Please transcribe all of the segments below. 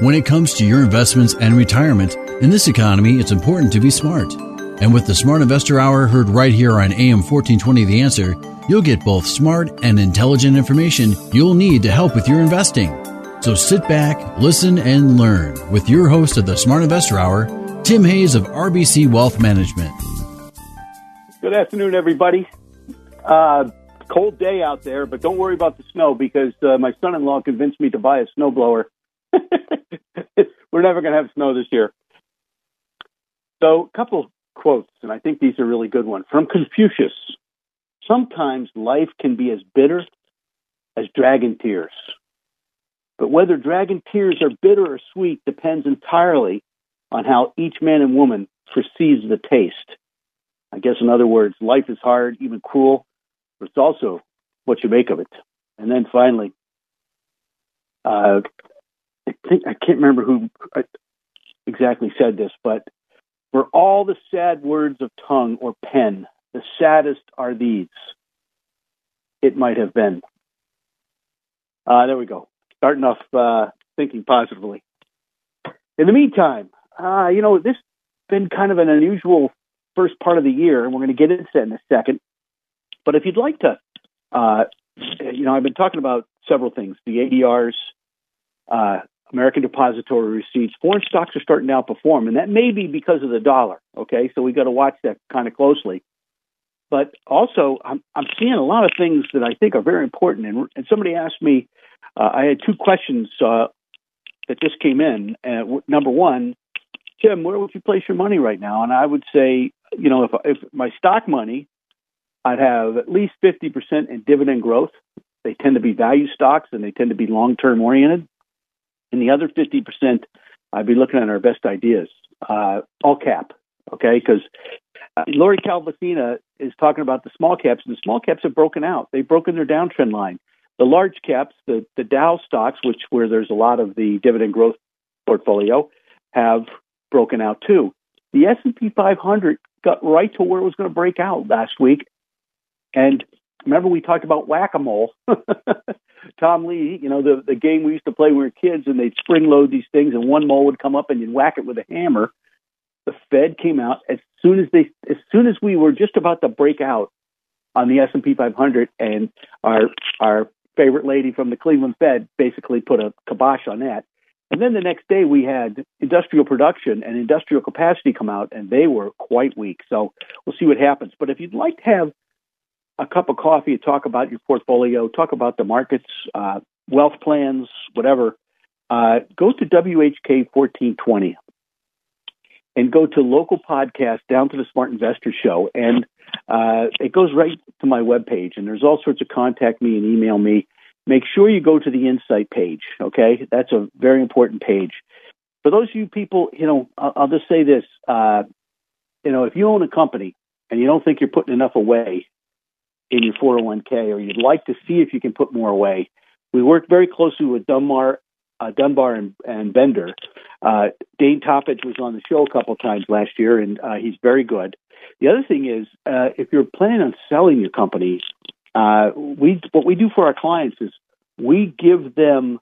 When it comes to your investments and retirement, in this economy, it's important to be smart. And with the Smart Investor Hour heard right here on AM 1420 The Answer, you'll get both smart and intelligent information you'll need to help with your investing. So sit back, listen, and learn with your host of the Smart Investor Hour, Tim Hayes of RBC Wealth Management. Good afternoon, everybody. Uh, cold day out there, but don't worry about the snow because uh, my son-in-law convinced me to buy a snowblower. We're never going to have snow this year. So, a couple quotes, and I think these are really good ones from Confucius. Sometimes life can be as bitter as dragon tears. But whether dragon tears are bitter or sweet depends entirely on how each man and woman perceives the taste. I guess, in other words, life is hard, even cruel, but it's also what you make of it. And then finally, uh, I think I can't remember who uh, exactly said this, but for all the sad words of tongue or pen, the saddest are these. It might have been. Uh, there we go. Starting off uh, thinking positively. In the meantime, uh, you know, this has been kind of an unusual first part of the year, and we're going to get into that in a second. But if you'd like to, uh, you know, I've been talking about several things the ADRs, uh, American depository receipts. Foreign stocks are starting to outperform, and that may be because of the dollar. Okay, so we got to watch that kind of closely. But also, I'm, I'm seeing a lot of things that I think are very important. And, and somebody asked me, uh, I had two questions uh, that just came in. Uh, number one, Tim, where would you place your money right now? And I would say, you know, if, if my stock money, I'd have at least 50% in dividend growth. They tend to be value stocks and they tend to be long term oriented. And the other 50%, I'd be looking at our best ideas, uh, all cap, okay? Because uh, Lori Calvasina is talking about the small caps, and the small caps have broken out. They've broken their downtrend line. The large caps, the, the Dow stocks, which where there's a lot of the dividend growth portfolio, have broken out too. The S&P 500 got right to where it was going to break out last week, and remember we talked about whack-a-mole. Tom Lee, you know, the, the game we used to play when we were kids and they'd spring load these things and one mole would come up and you'd whack it with a hammer. The Fed came out as soon as they, as soon as we were just about to break out on the S&P 500 and our, our favorite lady from the Cleveland Fed basically put a kibosh on that. And then the next day we had industrial production and industrial capacity come out and they were quite weak. So we'll see what happens. But if you'd like to have a cup of coffee, talk about your portfolio, talk about the markets, uh, wealth plans, whatever, uh, go to WHK 1420 and go to local podcast down to the Smart Investor Show. And uh, it goes right to my webpage. And there's all sorts of contact me and email me. Make sure you go to the Insight page, okay? That's a very important page. For those of you people, you know, I'll, I'll just say this. Uh, you know, if you own a company and you don't think you're putting enough away, in your 401k or you'd like to see if you can put more away, we work very closely with Dunbar, uh, Dunbar and, and Bender. Uh, Dane Toppage was on the show a couple times last year, and uh, he's very good. The other thing is, uh, if you're planning on selling your company, uh, we what we do for our clients is we give them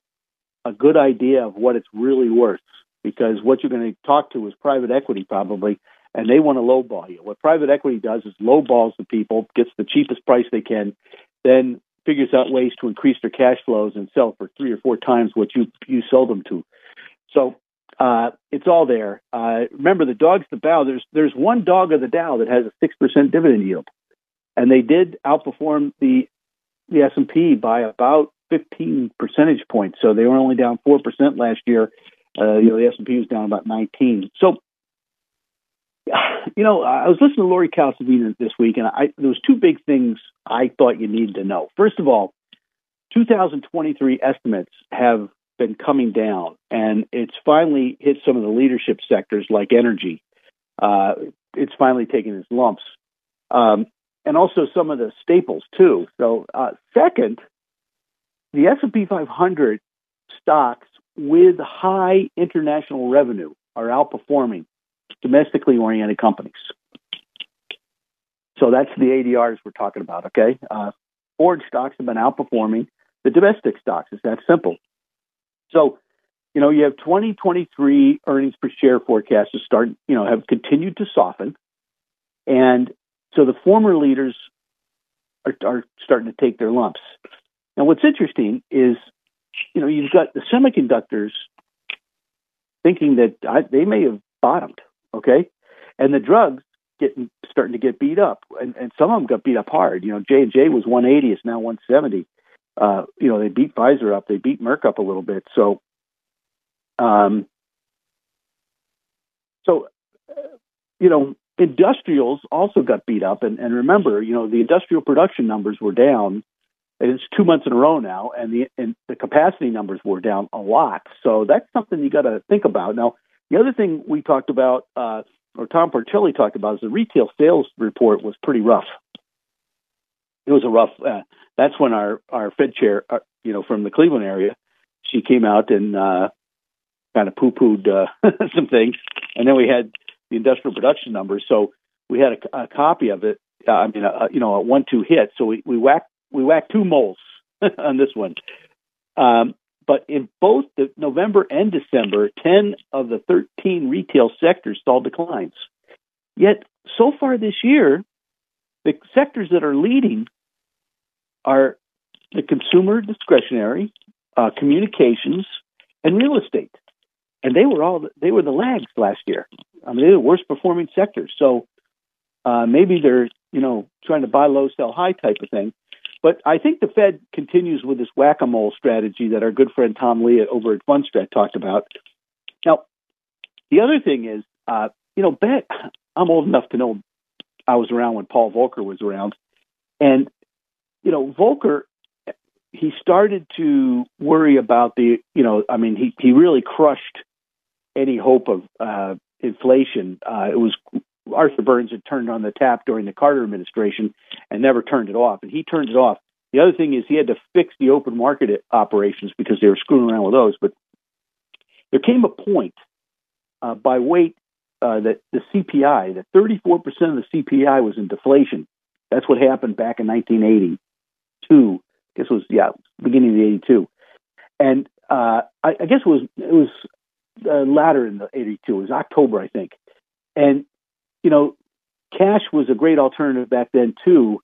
a good idea of what it's really worth because what you're going to talk to is private equity probably and they want to lowball you. What private equity does is lowballs the people, gets the cheapest price they can, then figures out ways to increase their cash flows and sell for three or four times what you you sold them to. So uh, it's all there. Uh, remember, the dog's the Dow. There's there's one dog of the Dow that has a six percent dividend yield, and they did outperform the the S and P by about 15 percentage points. So they were only down four percent last year. Uh, you know, the S and P was down about 19. So you know, I was listening to Lori Calvasina this week, and I, there was two big things I thought you needed to know. First of all, 2023 estimates have been coming down, and it's finally hit some of the leadership sectors like energy. Uh, it's finally taken its lumps, um, and also some of the staples too. So, uh, second, the S and P 500 stocks with high international revenue are outperforming domestically oriented companies. So that's the ADRs we're talking about. Okay, uh, Ford stocks have been outperforming the domestic stocks. It's that simple. So, you know, you have 2023 earnings per share forecasts to start, you know, have continued to soften. And so the former leaders are, are starting to take their lumps. Now, what's interesting is, you know, you've got the semiconductors thinking that I, they may have bottomed, okay? And the drugs getting starting to get beat up, and, and some of them got beat up hard. You know, J and J was 180, it's now 170 uh, you know, they beat Pfizer up, they beat Merck up a little bit. So, um, so, uh, you know, industrials also got beat up. And, and remember, you know, the industrial production numbers were down. It's two months in a row now, and the and the capacity numbers were down a lot. So that's something you got to think about. Now, the other thing we talked about, uh, or Tom Porcelli talked about, is the retail sales report was pretty rough. It was a rough. Uh, that's when our our Fed chair, uh, you know, from the Cleveland area, she came out and uh, kind of poo pooed uh, some things, and then we had the industrial production numbers. So we had a, a copy of it. Uh, I mean, a, you know, a one-two hit. So we we whacked we whacked two moles on this one. Um, but in both the November and December, 10 of the 13 retail sectors saw declines. Yet, so far this year, the sectors that are leading are the consumer discretionary, uh, communications, and real estate. And they were all they were the lags last year. I mean, they were the worst performing sectors. So uh, maybe they're you know trying to buy low, sell high type of thing. But I think the Fed continues with this whack a mole strategy that our good friend Tom Lee over at Fundstrat talked about. Now, the other thing is, uh, you know, bet I'm old enough to know I was around when Paul Volcker was around, and you know, Volcker, he started to worry about the, you know, I mean, he, he really crushed any hope of uh, inflation. Uh, it was Arthur Burns had turned on the tap during the Carter administration and never turned it off, and he turned it off. The other thing is he had to fix the open market operations because they were screwing around with those. But there came a point uh, by weight uh, that the CPI, that 34% of the CPI was in deflation. That's what happened back in 1980. 82. This was yeah, beginning of the '82, and uh, I, I, guess it was it was uh, latter in the '82. It was October, I think, and you know, cash was a great alternative back then too.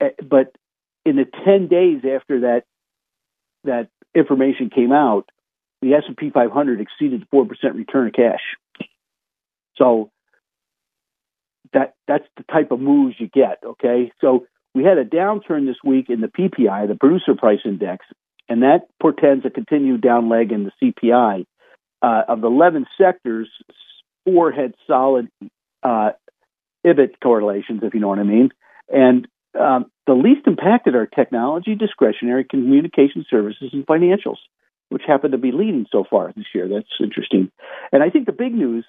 Eh, but in the 10 days after that that information came out, the S&P 500 exceeded the 4% return of cash. So that that's the type of moves you get, okay? So we had a downturn this week in the PPI, the producer price index, and that portends a continued down leg in the CPI. Uh, of the 11 sectors, four had solid uh, EBIT correlations, if you know what I mean. And um, the least impacted are technology, discretionary, communication services, and financials, which happen to be leading so far this year. That's interesting. And I think the big news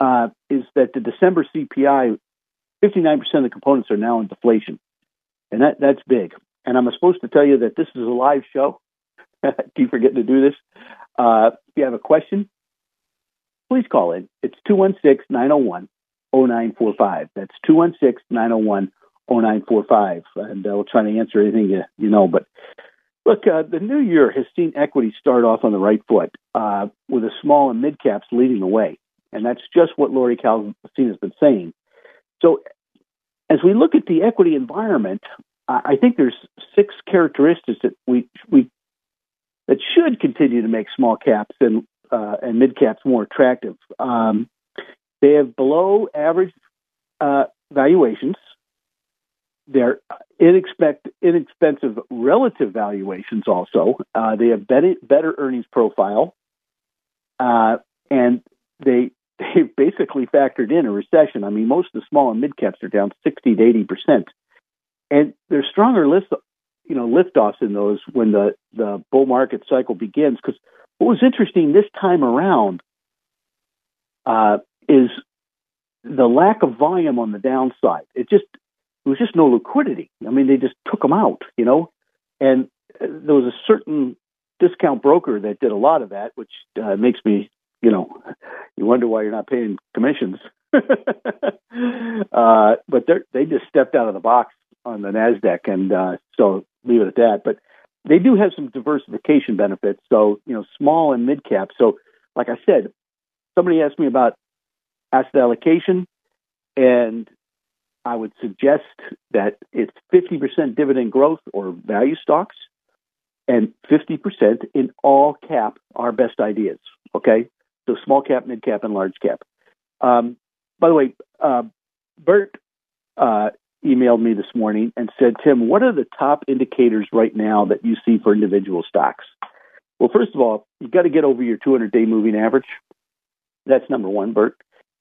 uh, is that the December CPI, 59% of the components are now in deflation and that that's big. And I'm supposed to tell you that this is a live show. Keep forgetting to do this. Uh, if you have a question, please call in. It's 216 901 0945. That's 216 901 0945. And uh, we'll try to answer anything you, you know. But look, uh, the new year has seen equity start off on the right foot uh, with the small and mid caps leading the way. And that's just what Lori Calvin has been saying. So as we look at the equity environment, I think there's six characteristics that we we that should continue to make small caps and uh, and mid caps more attractive. Um, they have below average uh, valuations. They're inexpensive relative valuations. Also, uh, they have better, better earnings profile, uh, and they they've basically factored in a recession. I mean, most of the small and mid caps are down 60 to 80 percent, and there's stronger lists you know liftoffs in those when the the bull market cycle begins. Because what was interesting this time around uh, is the lack of volume on the downside. It just there was just no liquidity. I mean, they just took them out, you know, and uh, there was a certain discount broker that did a lot of that, which uh, makes me, you know, you wonder why you're not paying commissions. uh, but they just stepped out of the box on the Nasdaq, and uh, so leave it at that. But they do have some diversification benefits. So you know, small and mid cap. So like I said, somebody asked me about asset allocation, and I would suggest that it's 50% dividend growth or value stocks, and 50% in all cap our best ideas. Okay, so small cap, mid cap, and large cap. Um, by the way, uh, Bert uh, emailed me this morning and said, Tim, what are the top indicators right now that you see for individual stocks? Well, first of all, you've got to get over your 200 day moving average. That's number one, Bert.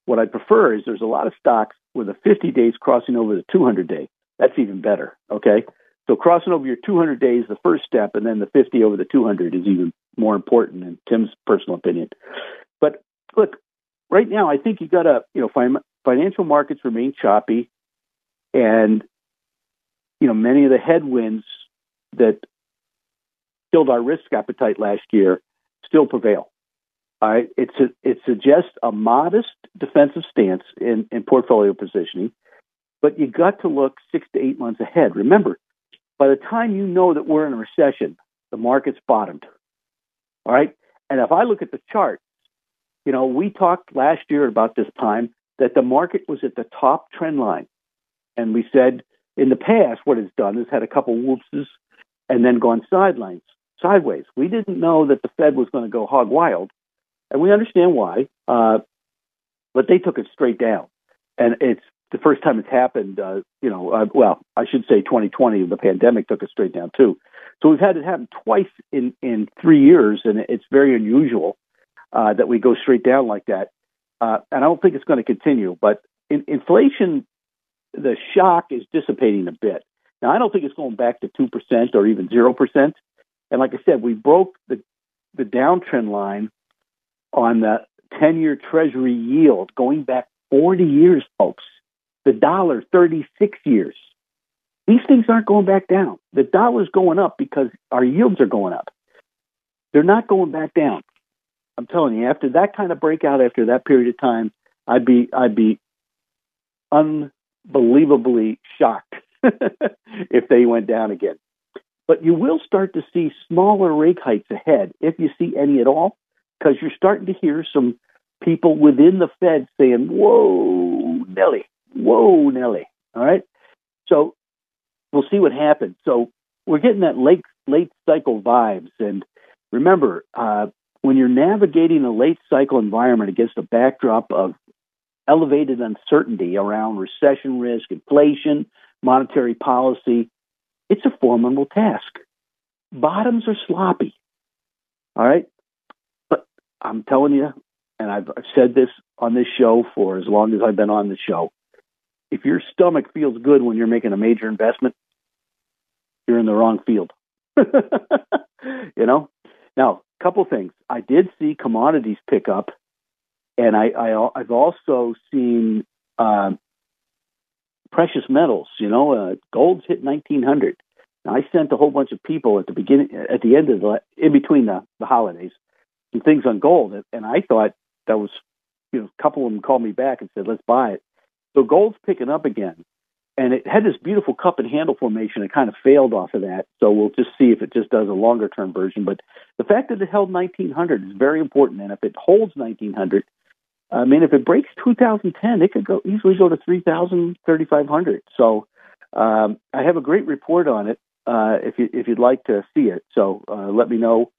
What I prefer is there's a lot of stocks with a 50 days crossing over the 200 day. That's even better. Okay. So crossing over your 200 days, the first step, and then the 50 over the 200 is even more important in Tim's personal opinion. But look, right now, I think you got to, you know, financial markets remain choppy. And, you know, many of the headwinds that killed our risk appetite last year still prevail. All right. It's a, it suggests a modest defensive stance in, in portfolio positioning, but you got to look six to eight months ahead. Remember, by the time you know that we're in a recession, the market's bottomed. All right. And if I look at the chart, you know, we talked last year about this time that the market was at the top trend line. And we said in the past, what it's done is had a couple whoopses and then gone sidelines, sideways. We didn't know that the Fed was going to go hog wild, and we understand why. Uh, but they took it straight down, and it's the first time it's happened. Uh, you know, uh, well, I should say 2020, the pandemic took it straight down too. So we've had it happen twice in in three years, and it's very unusual uh, that we go straight down like that. Uh, and I don't think it's going to continue. But in, inflation the shock is dissipating a bit. Now, I don't think it's going back to 2% or even 0%. And like I said, we broke the, the downtrend line on the 10 year Treasury yield going back 40 years, folks. The dollar, 36 years. These things aren't going back down. The dollar's going up because our yields are going up. They're not going back down. I'm telling you, after that kind of breakout, after that period of time, I'd be I'd be unbelievably shocked if they went down again. But you will start to see smaller rate hikes ahead, if you see any at all, because you're starting to hear some people within the Fed saying, Whoa, Nelly, whoa, Nelly. All right. So we'll see what happens. So we're getting that late late cycle vibes. And remember, uh, when you're navigating a late cycle environment against a backdrop of elevated uncertainty around recession risk, inflation, monetary policy, it's a formidable task. Bottoms are sloppy. All right. I'm telling you, and I've, I've said this on this show for as long as I've been on the show. If your stomach feels good when you're making a major investment, you're in the wrong field. you know? Now, a couple things. I did see commodities pick up and I, I have also seen uh, precious metals. You know, uh, gold's hit 1900. Now, I sent a whole bunch of people at the beginning, at the end of the, in between the, the holidays, some things on gold, and I thought that was, you know, a couple of them called me back and said, "Let's buy it." So gold's picking up again, and it had this beautiful cup and handle formation. It kind of failed off of that, so we'll just see if it just does a longer term version. But the fact that it held 1900 is very important, and if it holds 1900, I mean, if it breaks 2010, it could go easily go to 3,000, 3,500. So um, I have a great report on it uh, if you if you'd like to see it. So uh, let me know.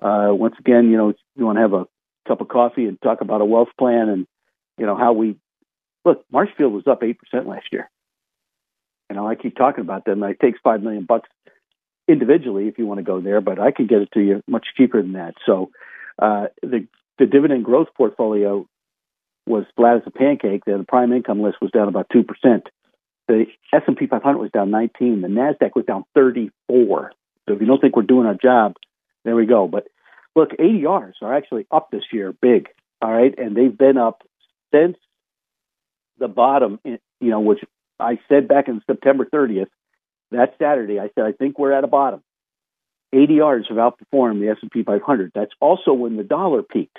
Uh, once again, you know, you want to have a cup of coffee and talk about a wealth plan and you know how we look. Marshfield was up eight percent last year. You know, I keep talking about them. It takes five million bucks individually if you want to go there, but I can get it to you much cheaper than that. So uh, the the dividend growth portfolio was flat as a pancake. The prime income list was down about 2%. the S&P 500 was down 19. The Nasdaq was down 34. So if you don't think we're doing our job, there we go. But look, ADRs are actually up this year, big. All right, and they've been up since the bottom. You know, which I said back in September 30th, that Saturday, I said I think we're at a bottom. ADRs have outperformed the S&P 500. That's also when the dollar peaked.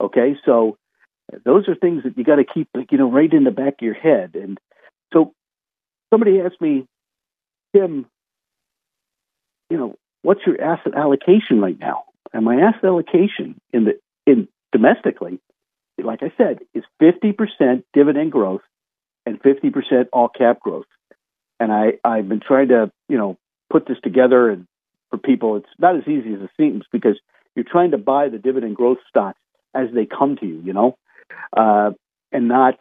Okay, so those are things that you got to keep, like, you know, right in the back of your head. And so somebody asked me, Tim, you know, what's your asset allocation right now? And my asset allocation in the in domestically, like I said, is 50% dividend growth and 50% all cap growth. And I, I've been trying to, you know, put this together and for people, it's not as easy as it seems because you're trying to buy the dividend growth stocks as they come to you, you know, uh, and not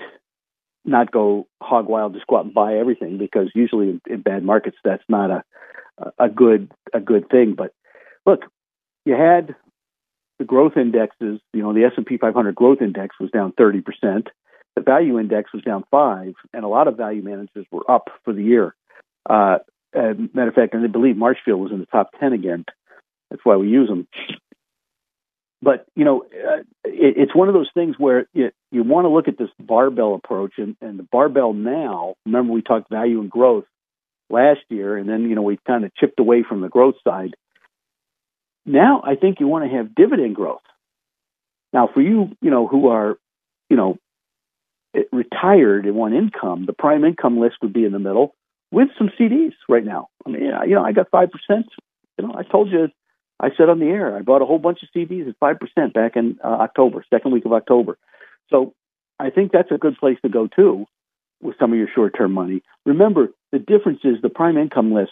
not go hog wild, just go out and buy everything because usually in, in bad markets that's not a a good a good thing. But look, you had the growth indexes. You know, the S and P 500 growth index was down 30 percent. The value index was down five, and a lot of value managers were up for the year. Uh, matter of fact, and I believe Marshfield was in the top 10 again. That's why we use them. But you know, uh, it, it's one of those things where you, you want to look at this barbell approach, and, and the barbell now. Remember, we talked value and growth last year, and then you know we kind of chipped away from the growth side. Now, I think you want to have dividend growth. Now, for you, you know, who are, you know, retired and want income, the prime income list would be in the middle with some CDs right now. I mean, you know, I got five percent. You know, I told you I said on the air, I bought a whole bunch of CDs at 5% back in uh, October, second week of October. So I think that's a good place to go too with some of your short term money. Remember, the difference is the prime income list,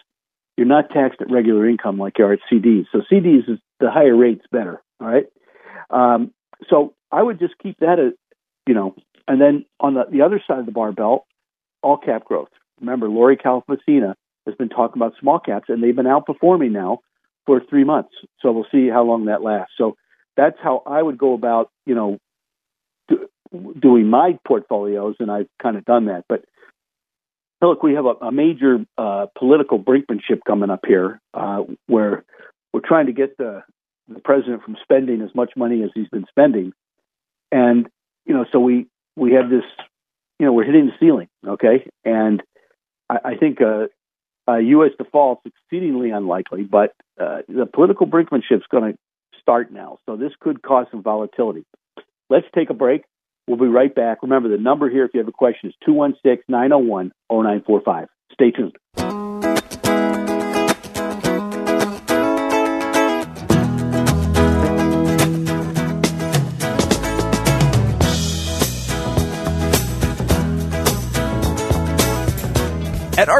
you're not taxed at regular income like you are at CDs. So CDs is the higher rates better. All right. Um, so I would just keep that, at, you know, and then on the, the other side of the barbell, all cap growth. Remember, Lori Calvasina has been talking about small caps, and they've been outperforming now for three months. So we'll see how long that lasts. So that's how I would go about, you know, do, doing my portfolios, and I've kind of done that. But look, we have a, a major uh, political brinkmanship coming up here, uh, where we're trying to get the the president from spending as much money as he's been spending, and you know, so we we have this, you know, we're hitting the ceiling, okay, and I, I think uh, uh, U.S. default's exceedingly unlikely, but uh, the political brinkmanship is going to start now. So this could cause some volatility. Let's take a break. We'll be right back. Remember, the number here, if you have a question, is 216 901 0945. Stay tuned.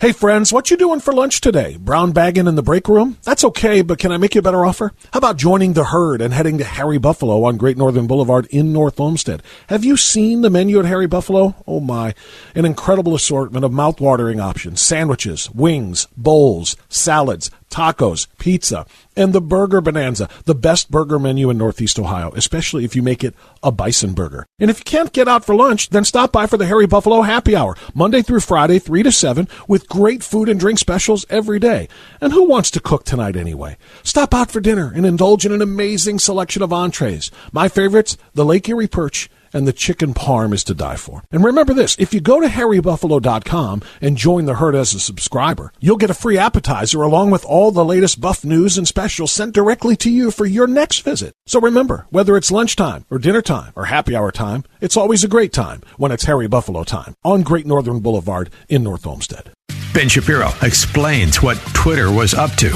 Hey friends, what you doing for lunch today? Brown bagging in the break room? That's okay, but can I make you a better offer? How about joining the herd and heading to Harry Buffalo on Great Northern Boulevard in North Olmsted? Have you seen the menu at Harry Buffalo? Oh my, an incredible assortment of mouthwatering options, sandwiches, wings, bowls, salads, tacos, pizza, and the Burger Bonanza, the best burger menu in Northeast Ohio, especially if you make it a bison burger. And if you can't get out for lunch, then stop by for the Harry Buffalo Happy Hour, Monday through Friday, 3 to 7, with great food and drink specials every day. And who wants to cook tonight anyway? Stop out for dinner and indulge in an amazing selection of entrees. My favorites, the Lake Erie Perch and the chicken parm is to die for. And remember this, if you go to harrybuffalo.com and join the herd as a subscriber, you'll get a free appetizer along with all the latest buff news and specials sent directly to you for your next visit. So remember, whether it's lunchtime or dinner time or happy hour time, it's always a great time when it's Harry Buffalo time on Great Northern Boulevard in North Olmsted. Ben Shapiro explains what Twitter was up to.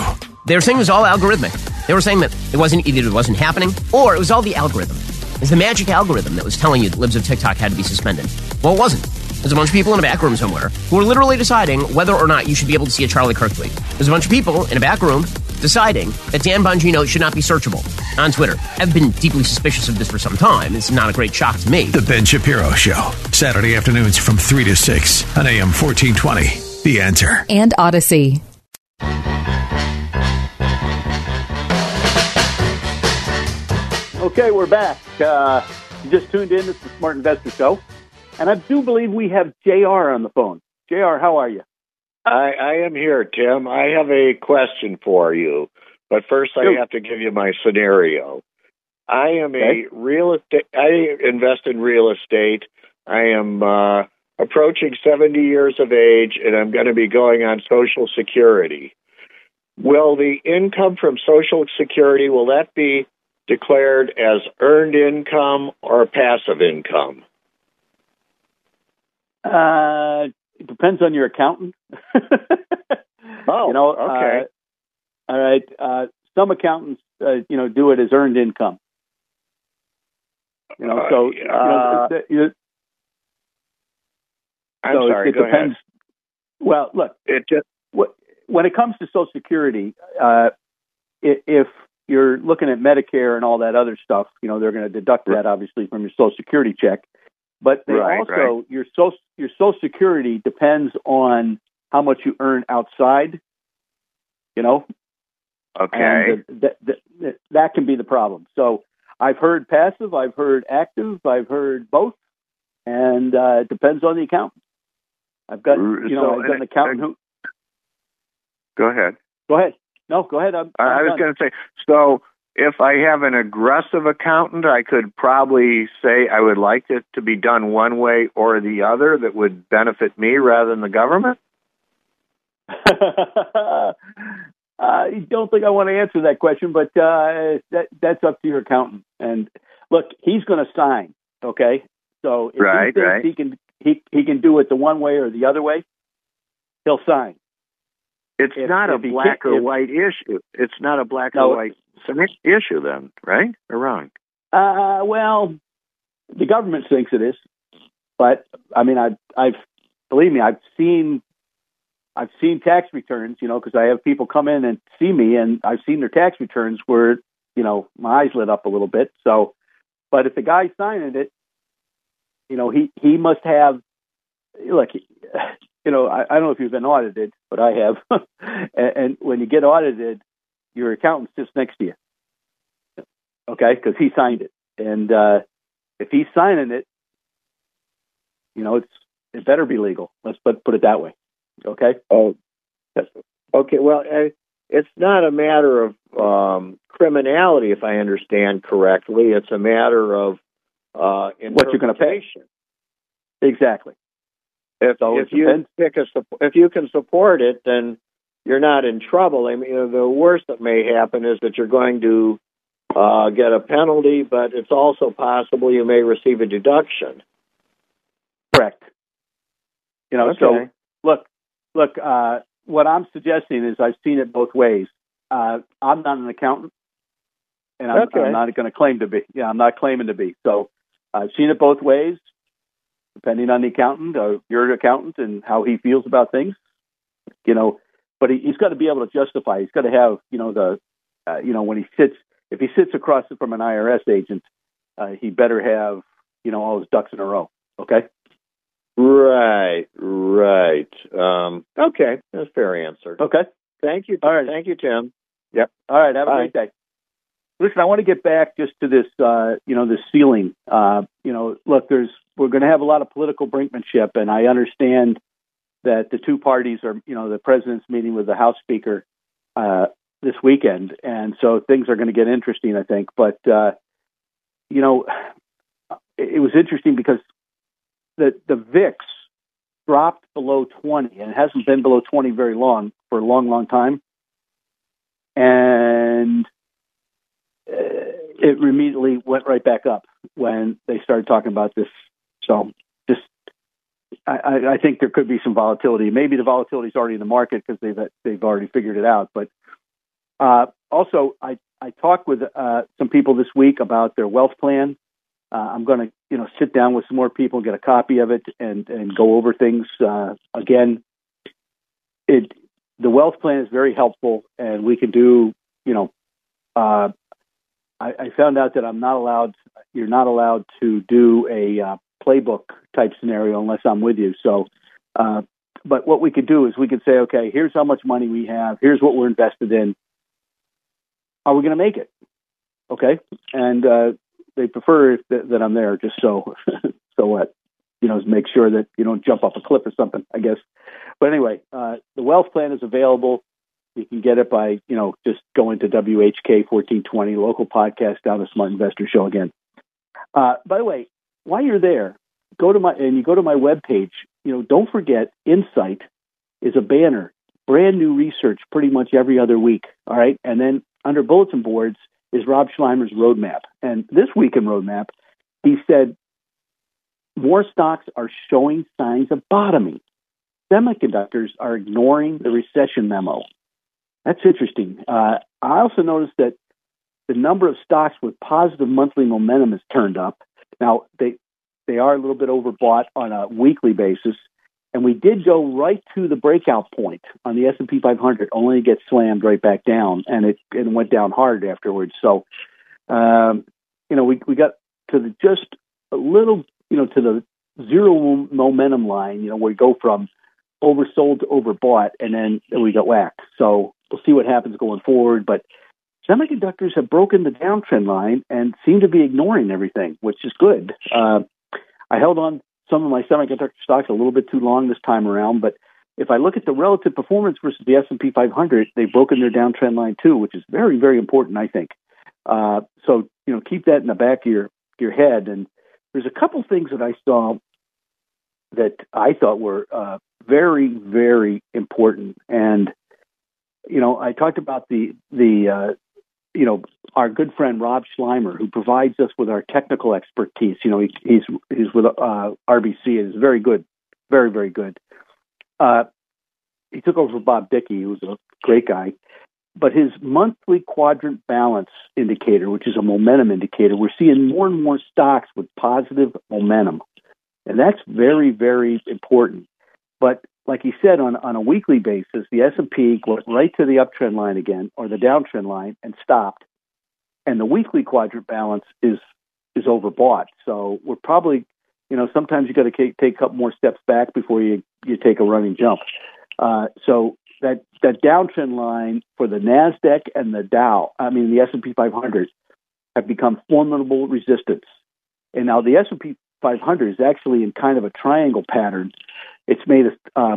They were saying it was all algorithmic. They were saying that it wasn't either it wasn't happening or it was all the algorithm. It's the magic algorithm that was telling you that libs of TikTok had to be suspended. Well, it wasn't. There's a bunch of people in a back room somewhere who are literally deciding whether or not you should be able to see a Charlie Kirk tweet. There's a bunch of people in a back room deciding that Dan Bongino should not be searchable on Twitter. I've been deeply suspicious of this for some time. It's not a great shock to me. The Ben Shapiro Show, Saturday afternoons from 3 to 6 on AM 1420. The answer. And Odyssey. Okay, we're back. Uh, you just tuned in. It's the Smart Investor Show. And I do believe we have JR on the phone. JR, how are you? I, I am here, Tim. I have a question for you. But first, I have to give you my scenario. I am Okay. a real estate. I invest in real estate. I am uh, approaching 70 years of age, and I'm going to be going on Social Security. Will the income from Social Security will that be declared as earned income or passive income? Uh, it depends on your accountant. Oh, you know, okay. uh, all right. Uh, some accountants, uh, you know, do it as earned income. You know, Uh, so you know, uh, the- the- I'm so sorry. It, go depends. ahead. Well, look, It just when it comes to Social Security, uh, if you're looking at Medicare and all that other stuff, you know, they're going to deduct that obviously from your Social Security check. But they Right, also your social your Social Security depends on how much you earn outside. You know, okay. that, that that can be the problem. So I've heard passive, I've heard active, I've heard both, and uh, it depends on the accountant. I've got you know so, I've got an accountant who. Go ahead. Go ahead. No, go ahead. I'm, I, I I'm was going to say, so if I have an aggressive accountant, I could probably say I would like it to be done one way or the other that would benefit me rather than the government. I don't think I want to answer that question, but uh, that that's up to your accountant. And look, he's going to sign. Okay, so if Right, he thinks right. he can he he can do it the one way or the other way, he'll sign. It's If- not a if black or if- white issue. It's not a black No. or white issue, then, right or wrong? Uh, well, the government thinks it is, but I mean, I've, I've believe me, I've seen, I've seen tax returns, you know, because I have people come in and see me, and I've seen their tax returns where, you know, my eyes lit up a little bit. So, but if the guy's signing it, you know, he he must have, look, you know, I, I don't know if you've been audited, but I have, and, and when you get audited, your accountant sits next to you okay, because he signed it. And uh, if he's signing it, you know, it's it better be legal. Let's put put it that way. Okay. Oh, okay. Well, uh, it's not a matter of um, criminality, if I understand correctly. It's a matter of uh, What you're gonna pay. Exactly. If, if you pick a if you can support it, then you're not in trouble. I mean, the worst that may happen is that you're going to uh, get a penalty, but it's also possible you may receive a deduction. Correct. You know, Okay. so look, look. Uh, what I'm suggesting is I've seen it both ways. Uh, I'm not an accountant, and I'm, Okay. I'm not going to claim to be. Yeah, I'm not claiming to be. So I've seen it both ways, depending on the accountant or your accountant and how he feels about things. You know, but he, he's got to be able to justify. He's got to have, you know, the, uh, you know, when he sits, if he sits across from an IRS agent, uh, he better have, you know, all his ducks in a row. Okay. Right, right. Um, okay, that's a fair answer. Okay. Thank you. All right. Thank you, Tim. Yep. All right. Have a Bye. great day. Listen, I want to get back just to this, uh, you know, this ceiling. Uh, you know, look, there's we're going to have a lot of political brinkmanship, and I understand that the two parties are, you know, the president's meeting with the House Speaker uh, this weekend, and so things are going to get interesting, I think. But uh, you know, it, was interesting because the the VIX dropped below 20, and it hasn't been below 20 very long for a long, long time and uh, it immediately went right back up when they started talking about this. So, just I, I- think there could be some volatility. Maybe the volatility is already in the market because they've they've already figured it out. But uh, also, I I talked with uh, some people this week about their wealth plan uh, I'm going to you know sit down with some more people, get a copy of it, and and go over things uh, again. It the wealth plan is very helpful, and we can do you know. Uh, I, I found out that I'm not allowed. You're not allowed to do a uh, playbook type scenario unless I'm with you. So, uh, but what we could do is we could say, okay, here's how much money we have. Here's what we're invested in. Are we going to make it? Okay, and uh, they prefer that, that I'm there just so so what you know make sure that you don't jump off a cliff or something. I guess. But anyway, uh, the wealth plan is available. You can get it by you know just going to WHK 1420 local podcast down the Smart Investor Show again. Uh, by the way, while you're there, go to my and you go to my web page. You know, don't forget Insight is a banner, brand new research, pretty much every other week. All right, and then under bulletin boards is Rob Sluymer's roadmap. And this week in roadmap, he said more stocks are showing signs of bottoming. Semiconductors are ignoring the recession memo. That's interesting. Uh, I also noticed that the number of stocks with positive monthly momentum has turned up. Now they they are a little bit overbought on a weekly basis, and we did go right to the breakout point on the S and P 500, only to get slammed right back down, and it it went down hard afterwards. So, um, you know, we we got to the just a little, you know, to the zero momentum line. You know, where we go from oversold to overbought, and then we got whacked. So we'll see what happens going forward, but. Semiconductors have broken the downtrend line and seem to be ignoring everything, which is good. Uh, I held on some of my semiconductor stocks a little bit too long this time around, but if I look at the relative performance versus the S&P 500, they've broken their downtrend line too, which is very, very important, I think. Uh, so, you know, keep that in the back of your, your head. And there's a couple things that I saw that I thought were uh, very, very important. And, you know, I talked about the, the, uh, you know, our good friend Rob Sluymer, who provides us with our technical expertise. You know, he, he's he's with uh, RBC and is very good, very very good. Uh, he took over for Bob Dickey, who was a great guy. But his monthly quadrant balance indicator, which is a momentum indicator, we're seeing more and more stocks with positive momentum, and that's very very important. But like he said, on on a weekly basis, the S and P went right to the uptrend line again, or the downtrend line, and stopped and the weekly quadrant balance is is overbought. So we're probably, you know, sometimes you got to take a couple more steps back before you you take a running jump. Uh, so that that downtrend line for the Nasdaq and the Dow, I mean the S and P 500, have become formidable resistance. And now the S and P 500 is actually in kind of a triangle pattern. It's made a, uh,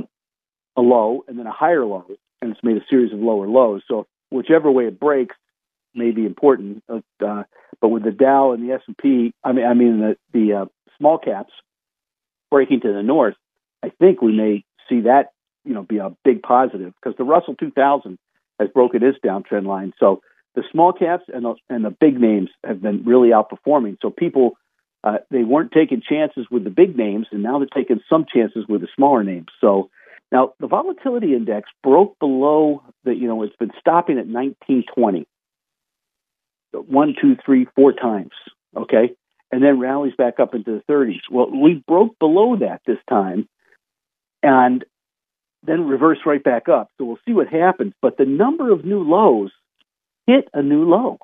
a low and then a higher low, and it's made a series of lower lows. So whichever way it breaks, may be important. Uh, but with the Dow and the S and P, I mean, I mean the the uh, small caps breaking to the north, I think we may see that you know be a big positive because the Russell 2000 has broken its downtrend line. So the small caps and the and the big names have been really outperforming. So people. Uh, they weren't taking chances with the big names, and now they're taking some chances with the smaller names. So now the volatility index broke below the, you know, it's been stopping at 1920 one, two, three, four times, okay, and then rallies back up into the 30s. Well, we broke below that this time, and then reverse right back up. So we'll see what happens. But the number of new lows hit a new low.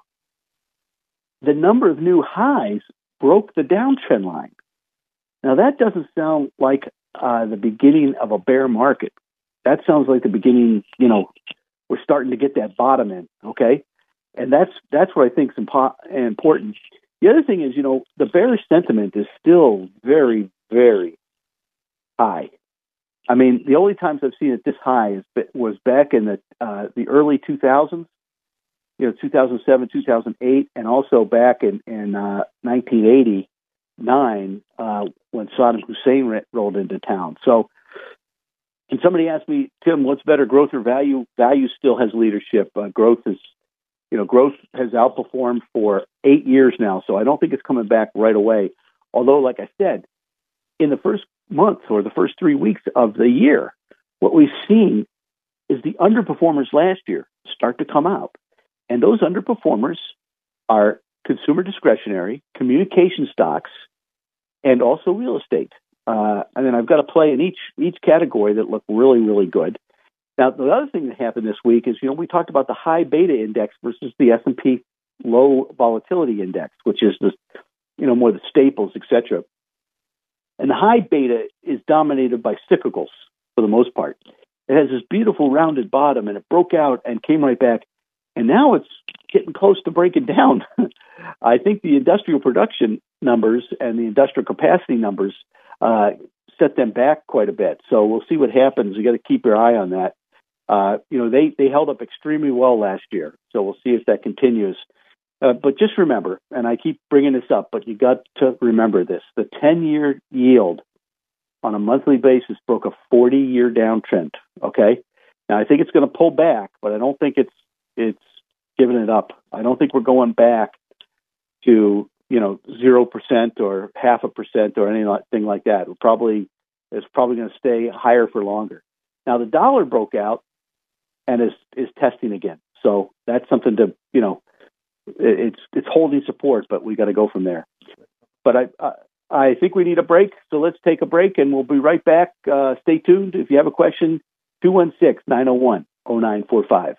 The number of new highs broke the downtrend line. Now that doesn't sound like uh, the beginning of a bear market. That sounds like the beginning. You know, we're starting to get that bottom in. Okay, and that's that's what I think is impo- important. The other thing is, you know, the bearish sentiment is still very, very high. I mean, the only times I've seen it this high is was back in the uh, the early 2000s, you know, 2007, 2008, and also back in in uh, 1989 uh, when Saddam Hussein rolled into town. So, and somebody asked me, Tim, what's better, growth or value? Value still has leadership. Uh, growth is you know, growth has outperformed for eight years now, so I don't think it's coming back right away. Although, like I said, in the first month or the first three weeks of the year, what we've seen is the underperformers last year start to come out. And those underperformers are consumer discretionary, communication stocks, and also real estate. Uh, and then I've got a play in each each category that look really really good. Now the other thing that happened this week is you know we talked about the high beta index versus the S and P low volatility index, which is the you know more the staples, etc. And the high beta is dominated by cyclicals for the most part. It has this beautiful rounded bottom, and it broke out and came right back, and now it's getting close to breaking down. I think the industrial production numbers and the industrial capacity numbers uh, set them back quite a bit. So we'll see what happens. You got to keep your eye on that. Uh, you know, they they held up extremely well last year, so we'll see if that continues. Uh, but just remember, and I keep bringing this up, but you got to remember this: the ten-year yield on a monthly basis broke a 40-year downtrend. Okay, now I think it's going to pull back, but I don't think it's it's giving it up. I don't think we're going back to you know zero percent or half a percent or anything like that. We're probably it's probably going to stay higher for longer. Now the dollar broke out and is is testing again, so that's something to you know it's it's holding support, but we got to go from there. But I, I I think we need a break, so let's take a break and we'll be right back. Uh, stay tuned. If you have a question, 216 901 0945.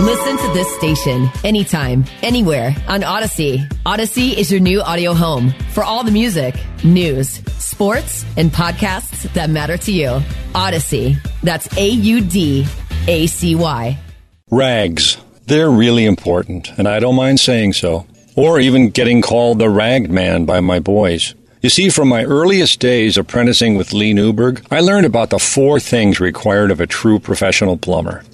Listen to this station anytime, anywhere on Audacy. Audacy is your new audio home for all the music, news, sports, and podcasts that matter to you. Audacy. That's A U D A C Y. Rags. They're really important, and I don't mind saying so. Or even getting called the ragged man by my boys. You see, from my earliest days apprenticing with Lee Newberg, I learned about the four things required of a true professional plumber.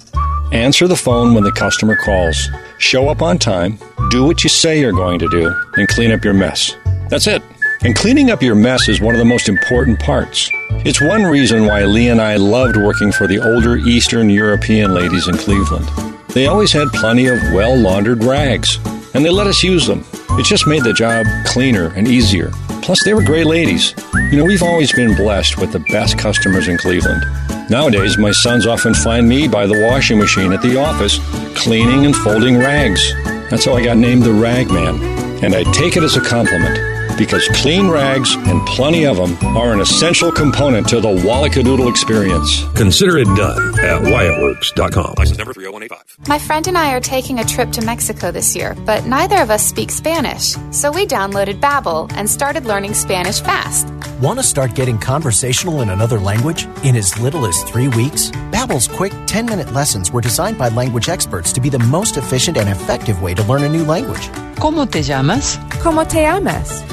Answer the phone when the customer calls. Show up on time, do what you say you're going to do, and clean up your mess. That's it. And cleaning up your mess is one of the most important parts. It's one reason why Lee and I loved working for the older Eastern European ladies in Cleveland. They always had plenty of well laundered rags, and they let us use them. It just made the job cleaner and easier. Plus, they were great ladies. You know, we've always been blessed with the best customers in Cleveland. Nowadays, my sons often find me by the washing machine at the office, cleaning and folding rags. That's how I got named the Rag Man. And I take it as a compliment because clean rags and plenty of them are an essential component to the Wallacadoodle experience. Consider it done at WyattWorks.com. License number 30185. My friend and I are taking a trip to Mexico this year, but neither of us speak Spanish. So we downloaded Babbel and started learning Spanish fast. Want to start getting conversational in another language in as little as three weeks? Babbel's quick 10-minute lessons were designed by language experts to be the most efficient and effective way to learn a new language. ¿Cómo te llamas? ¿Cómo te llamas?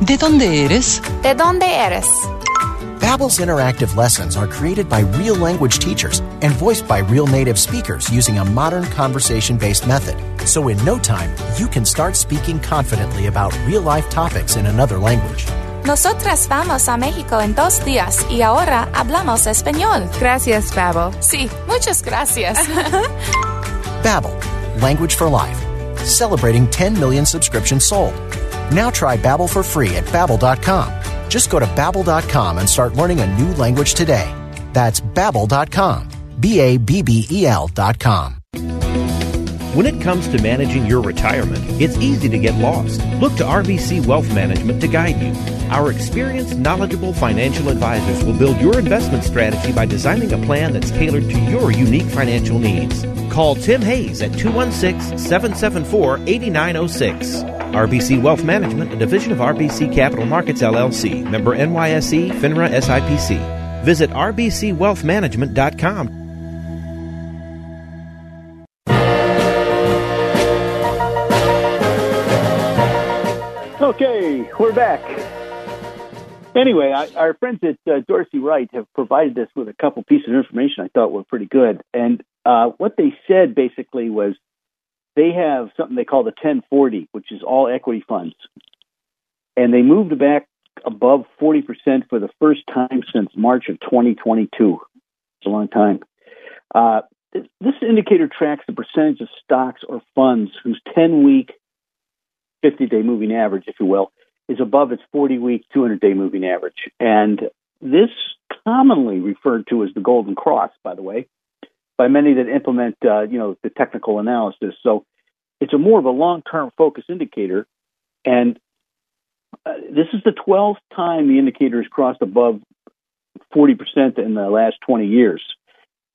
¿De dónde eres? ¿De dónde eres? Babbel's interactive lessons are created by real language teachers and voiced by real native speakers using a modern conversation-based method. So in no time, you can start speaking confidently about real-life topics in another language. Nosotras vamos a México en dos días y ahora hablamos español. Gracias, Babbel. Sí, muchas gracias. Babbel, language for life. Celebrating 10 million subscriptions sold. Now try Babbel for free at babbel.com. Just go to babbel.com and start learning a new language today. That's babbel.com. B A B B E L.com. When it comes to managing your retirement, it's easy to get lost. Look to RBC Wealth Management to guide you. Our experienced, knowledgeable financial advisors will build your investment strategy by designing a plan that's tailored to your unique financial needs. Call Tim Hayes at 216 774 8906. RBC Wealth Management, a division of RBC Capital Markets LLC, member NYSE, FINRA SIPC. Visit rbcwealthmanagement.com. Okay, we're back. Anyway, I, our friends at uh, Dorsey Wright have provided us with a couple pieces of information I thought were pretty good. And uh, what they said basically was they have something they call the 1040, which is all equity funds. And they moved back above 40% for the first time since March of 2022. It's a long time. Uh, this indicator tracks the percentage of stocks or funds whose 10 week, 50 day moving average, if you will, is above its 40 week, 200 day moving average. And this commonly referred to as the golden cross, by the way, by many that implement, uh, you know, the technical analysis. So it's a more of a long term focus indicator. And uh, this is the 12th time the indicator has crossed above 40% in the last 20 years.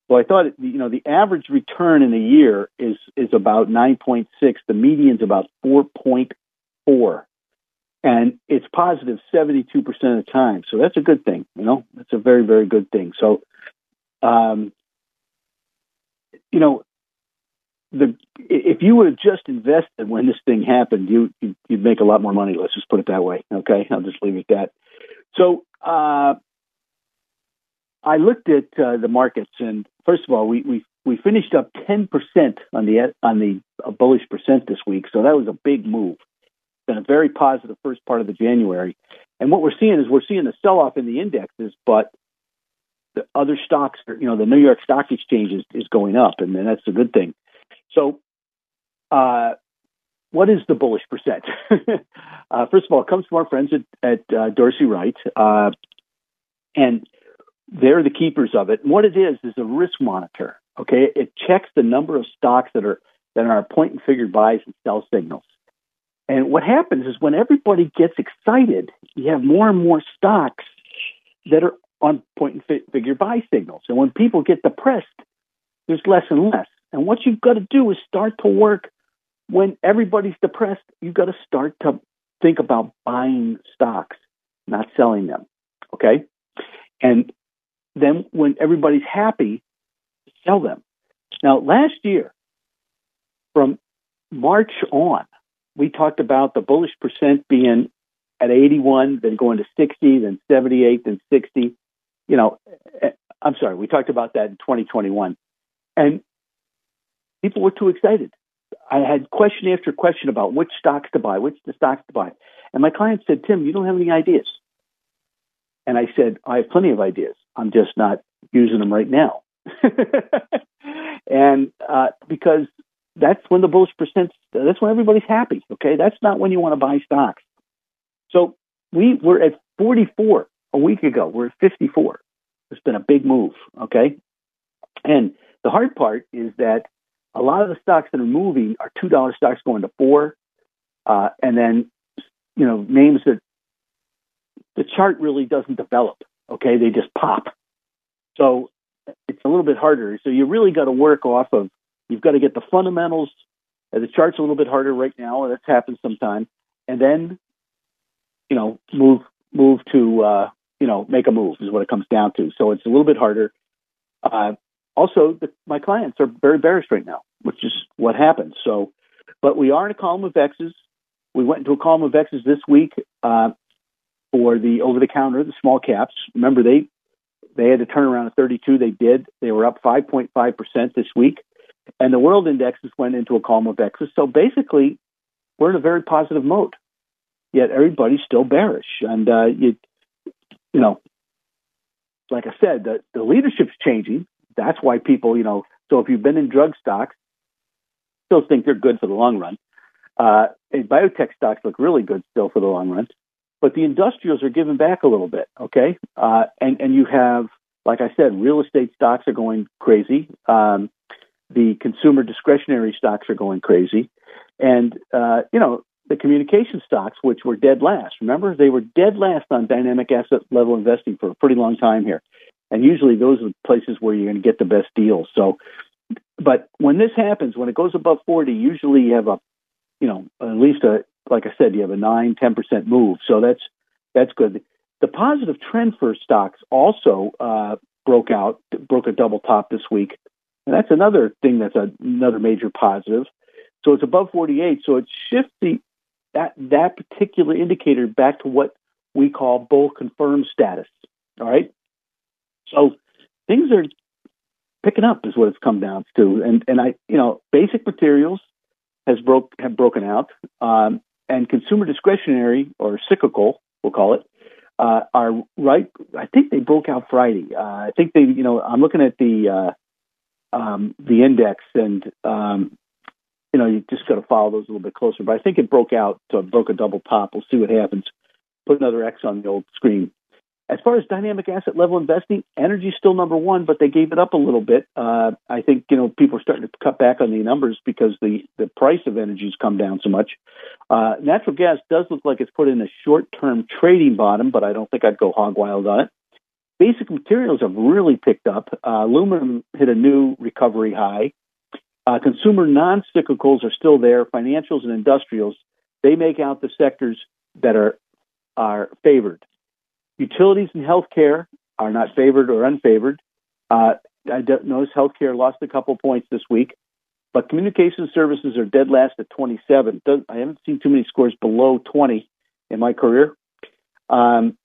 So I thought, you know, the average return in a year is is about 9.6. The median's about 4.4, and it's positive 72% of the time. So that's a good thing. You know, that's a very very good thing. So, um, you know, the if you would have just invested when this thing happened, you you'd make a lot more money. Let's just put it that way. Okay, I'll just leave it at that. So. Uh, I looked at uh, the markets, and first of all, we we we finished up ten percent on the on the uh, bullish percent this week, so that was a big move. It's been a very positive first part of the January, and what we're seeing is we're seeing the sell off in the indexes, but the other stocks, you know, the New York Stock Exchange is, is going up, and that's a good thing. So, uh, what is the bullish percent? uh, first of all, it comes from our friends at, at uh, Dorsey Wright, uh, and they're the keepers of it. And what it is is a risk monitor. Okay, it checks the number of stocks that are that are point and figure buys and sell signals. And what happens is when everybody gets excited, you have more and more stocks that are on point and figure buy signals. And when people get depressed, there's less and less. And what you've got to do is start to work when everybody's depressed. You've got to start to think about buying stocks, not selling them. Okay. And then when everybody's happy, sell them. Now, last year, from March on, we talked about the bullish percent being at 81, then going to 60, then 78, then 60. You know, eh, I'm sorry, we talked about that in 2021. And people were too excited. I had question after question about which stocks to buy, which the stocks to buy. And my client said, Tim, you don't have any ideas. And I said, I have plenty of ideas. I'm just not using them right now. and uh, because that's when the bullish percent, that's when everybody's happy. Okay. That's not when you want to buy stocks. So we were at 44 a week ago. We're at 54. It's been a big move. Okay. And the hard part is that a lot of the stocks that are moving are $2 stocks going to four. Uh, and then, you know, names that the chart really doesn't develop. Okay, they just pop. So it's a little bit harder. So you really got to work off of. You've got to get the fundamentals. The chart's a little bit harder right now. That's happened sometime, and then you know move move to uh, you know make a move is what it comes down to. So it's a little bit harder. Uh, also, the, my clients are very bearish right now, which is what happens. So, but we are in a column of X's. We went into a column of X's this week. Uh, for the over the counter, the small caps. Remember, they they had to turn around at 32. They did. They were up 5.5 percent this week, and the world indexes went into a column of X's. So basically, we're in a very positive mode. Yet everybody's still bearish, and uh, you you know, like I said, the the leadership's changing. That's why people, you know, so if you've been in drug stocks, still think they're good for the long run. Uh, biotech stocks look really good still for the long run but the industrials are giving back a little bit. Okay, uh, and and you have, like I said, real estate stocks are going crazy. Um, the consumer discretionary stocks are going crazy, and uh, you know the communication stocks, which were dead last. Remember, they were dead last on dynamic asset level investing for a pretty long time here, and usually those are places where you're going to get the best deals. So, but when this happens, when it goes above forty, usually you have a, you know, at least a like I said, you have a 9, 10% move. So that's that's good. The positive trend for stocks also uh, broke out, broke a double top this week. And that's another thing that's a, another major positive. So it's above 48. So it shifts the that that particular indicator back to what we call bull confirmed status. All right. So things are picking up is what it's come down to. And and I you know basic materials has broke have broken out. Um, and consumer discretionary or cyclical, we'll call it, uh, are right. I think they broke out Friday. Uh, I think they, you know, I'm looking at the um, the index, and um, you know you just got to follow those a little bit closer. But I think it broke out, it broke a double top. We'll see what happens. Put another X on the old screen. As far as dynamic asset level investing, energy is still number one, but they gave it up a little bit. Uh, I think you know people are starting to cut back on the numbers because the the price of energy has come down so much. Uh, natural gas does look like it's put in a short term trading bottom, but I don't think I'd go hog wild on it. Basic materials have really picked up. Uh, aluminum hit a new recovery high. Uh, consumer non cyclicals are still there. Financials and industrials, they make out the sectors that are are favored. Utilities and healthcare are not favored or unfavored. Uh, I notice healthcare lost a couple points this week, but communication services are dead last at 27. I haven't seen too many scores below 20 in my career. Um,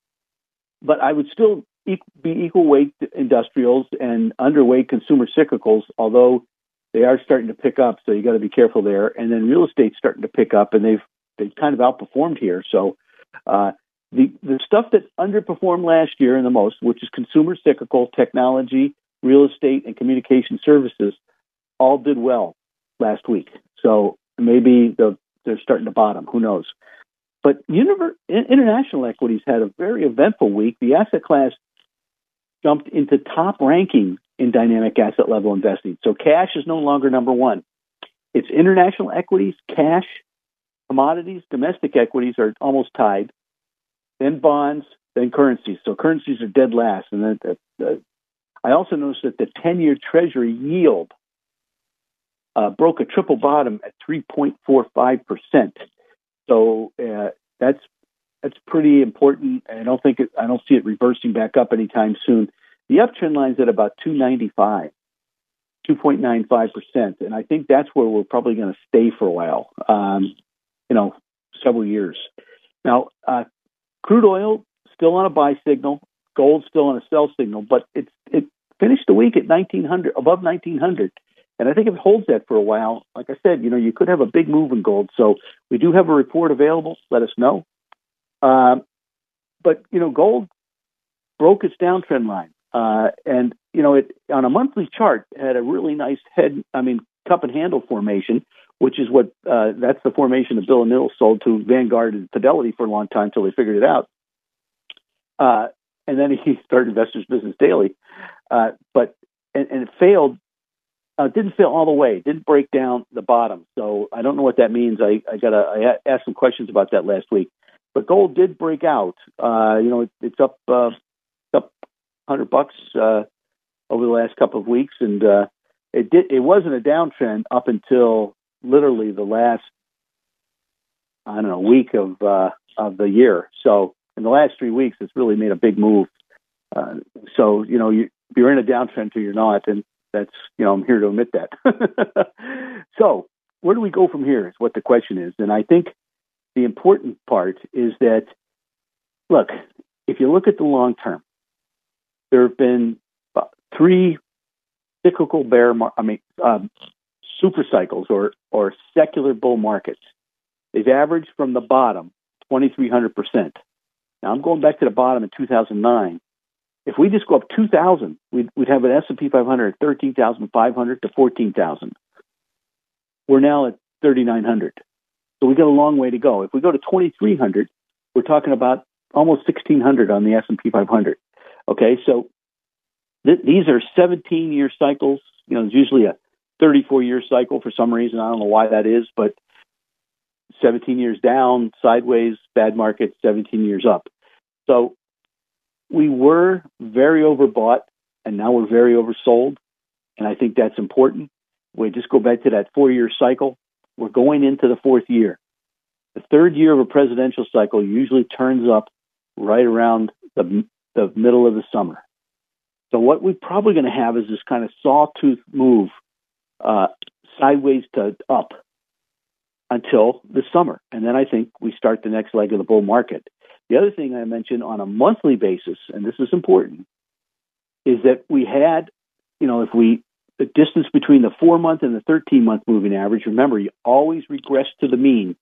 but I would still be equal weight industrials and underweight consumer cyclicals, although they are starting to pick up. So you got to be careful there. And then real estate's starting to pick up, and they've they've kind of outperformed here. So uh, the the stuff that underperformed last year and the most, which is consumer cyclical, technology, real estate, and communication services, all did well last week. So maybe the, they're starting to bottom. Who knows? But univer- international equities had a very eventful week. The asset class jumped into top ranking in dynamic asset level investing. So cash is no longer number one. It's international equities, cash, commodities, domestic equities are almost tied then bonds, then currencies. So currencies are dead last. And then uh, I also noticed that the 10 year Treasury yield uh, broke a triple bottom at 3.45%. So uh, that's that's pretty important. I don't think it, I don't see it reversing back up anytime soon. The uptrend line's at about 295, 2.95 percent, and I think that's where we're probably going to stay for a while. Um, you know, several years. Now, uh, Crude oil still on a buy signal, gold still on a sell signal, but it finished the week at 1900 above 1900. And I think if it holds that for a while, like I said, you know, you could have a big move in gold. So we do have a report available. Let us know. Um, but you know, gold broke its downtrend line, uh, and you know, it on a monthly chart had a really nice head. I mean, cup and handle formation, which is what uh, that's the formation that Bill O'Neil sold to Vanguard and Fidelity for a long time until they figured it out. Uh, and then he started Investors Business Daily, uh, but and, and, it failed. Uh, didn't fail all the way. Didn't break down the bottom. So I don't know what that means. I, I got to I asked some questions about that last week. But gold did break out. Uh, you know, it, it's up uh, up hundred bucks uh, over the last couple of weeks, and it did. It wasn't a downtrend up until literally the last I don't know week of uh, of the year. So in the last three weeks, it's really made a big move. Uh, so you know you, you're in a downtrend or you're not, and that's you know I'm here to admit that. so where do we go from here? Is what the question is, and I think the important part is that look, if you look at the long term, there have been three cyclical bear, mar- I mean, um, super cycles or, or secular bull markets. They've averaged from the bottom 2,300%. Now I'm going back to the bottom in 2009. If we just go up 2,000, we'd, we'd have an S&P 500 at 13,500 to 14,000. We're now at 3,900. So we got a long way to go. If we go to 2,300, we're talking about almost 1,600 on the S&P 500. Okay, so th- these are 17-year cycles. You know, there's usually a 34 year cycle for some reason. I don't know why that is, but 17 years down, sideways, bad market, 17 years up. So we were very overbought and now we're very oversold. And I think that's important. We just go back to that four year cycle. We're going into the fourth year. The third year of a presidential cycle usually turns up right around the, the middle of the summer. So what we're probably going to have is this kind of sawtooth move uh, sideways to up until the summer. And then I think we start the next leg of the bull market. The other thing I mentioned on a monthly basis, and this is important, is that we had, you know, if we, the distance between the four month and the 13 month moving average, remember, you always regress to the mean,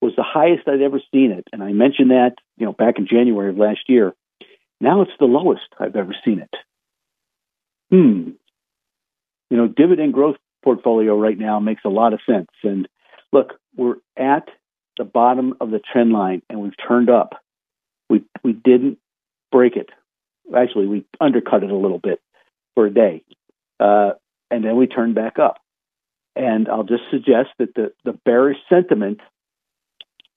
was the highest I'd ever seen it. And I mentioned that, you know, back in January of last year. Now it's the lowest I've ever seen it. Hmm. you know, dividend growth portfolio right now makes a lot of sense. And look, we're at the bottom of the trend line and we've turned up. We we didn't break it. Actually, we undercut it a little bit for a day, uh, and then we turned back up. And I'll just suggest that the the bearish sentiment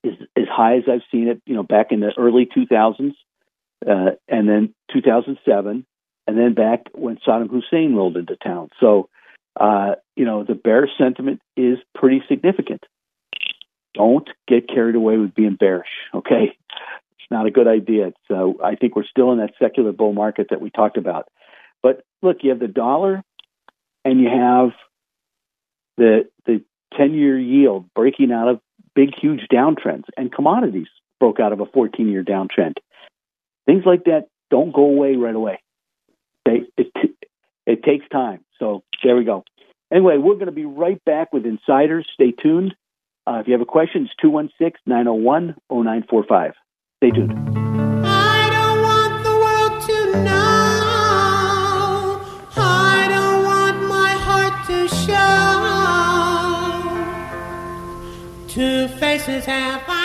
is as high as I've seen it. You know, back in the early 2000s, uh, and then 2007, and then back when Saddam Hussein rolled into town. So, uh, you know, the bearish sentiment is pretty significant. Don't get carried away with being bearish. Okay, it's not a good idea. So I think we're still in that secular bull market that we talked about. But look, you have the dollar, and you have the the ten year yield breaking out of big, huge downtrends, and commodities broke out of a 14 year downtrend. Things like that don't go away right away. They, it, it takes time. So there we go. Anyway, we're going to be right back with Insiders. Stay tuned. Uh, if you have a question, it's 216 901 0945. Stay tuned. To know. I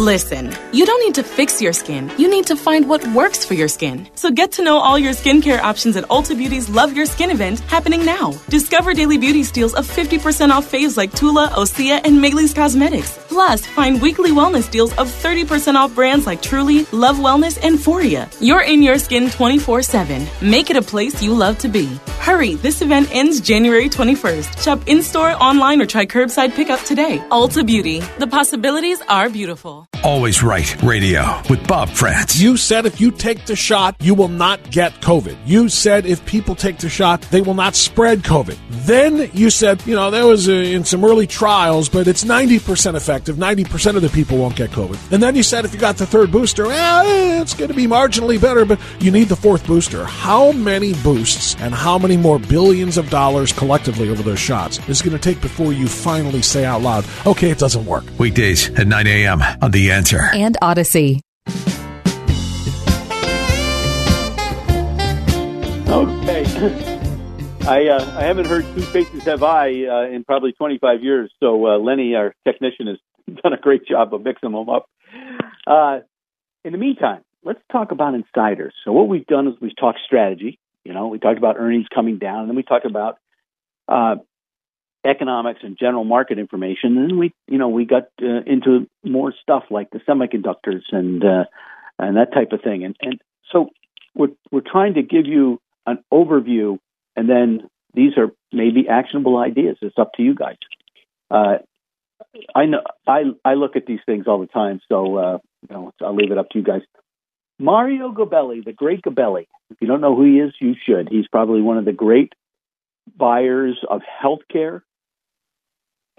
Listen, you don't need to fix your skin. You need to find what works for your skin. So get to know all your skincare options at Ulta Beauty's Love Your Skin event happening now. Discover daily beauty steals of 50% off faves like Tula, Osea, and Maylis Cosmetics. Plus, find weekly wellness deals of 30% off brands like Truly, Love Wellness, and Foria. You're in your skin 24 7. Make it a place you love to be. Hurry, this event ends January 21st. Shop in store, online, or try curbside pickup today. Ulta Beauty. The possibilities are beautiful. Always Right Radio with Bob Frantz. You said if you take the shot, you will not get COVID. You said if people take the shot, they will not spread COVID. Then you said, you know, there was a, in some early trials, but it's 90% effective. 90% of the people won't get COVID. And then you said if you got the third booster, well, it's going to be marginally better, but you need the fourth booster. How many boosts and how many more billions of dollars collectively over those shots is going to take before you finally say out loud, okay, it doesn't work? Weekdays at 9 a.m. on The Answer. And Audacy. Okay. I uh, I haven't heard Two Faces Have I uh, in probably 25 years. So uh, Lenny, our technician, has done a great job of mixing them up. Uh, in the meantime, let's talk about insiders. So what we've done is we've talked strategy. You know, we talked about earnings coming down, and then we talked about uh, economics and general market information. And we, you know, we got uh, into more stuff like the semiconductors and uh, and that type of thing. And and so we're we're trying to give you an overview, and then these are maybe actionable ideas. It's up to you guys. Uh, I know I I look at these things all the time, so uh, you know, I'll leave it up to you guys. Mario Gabelli, the great Gabelli. If you don't know who he is, you should. He's probably one of the great buyers of healthcare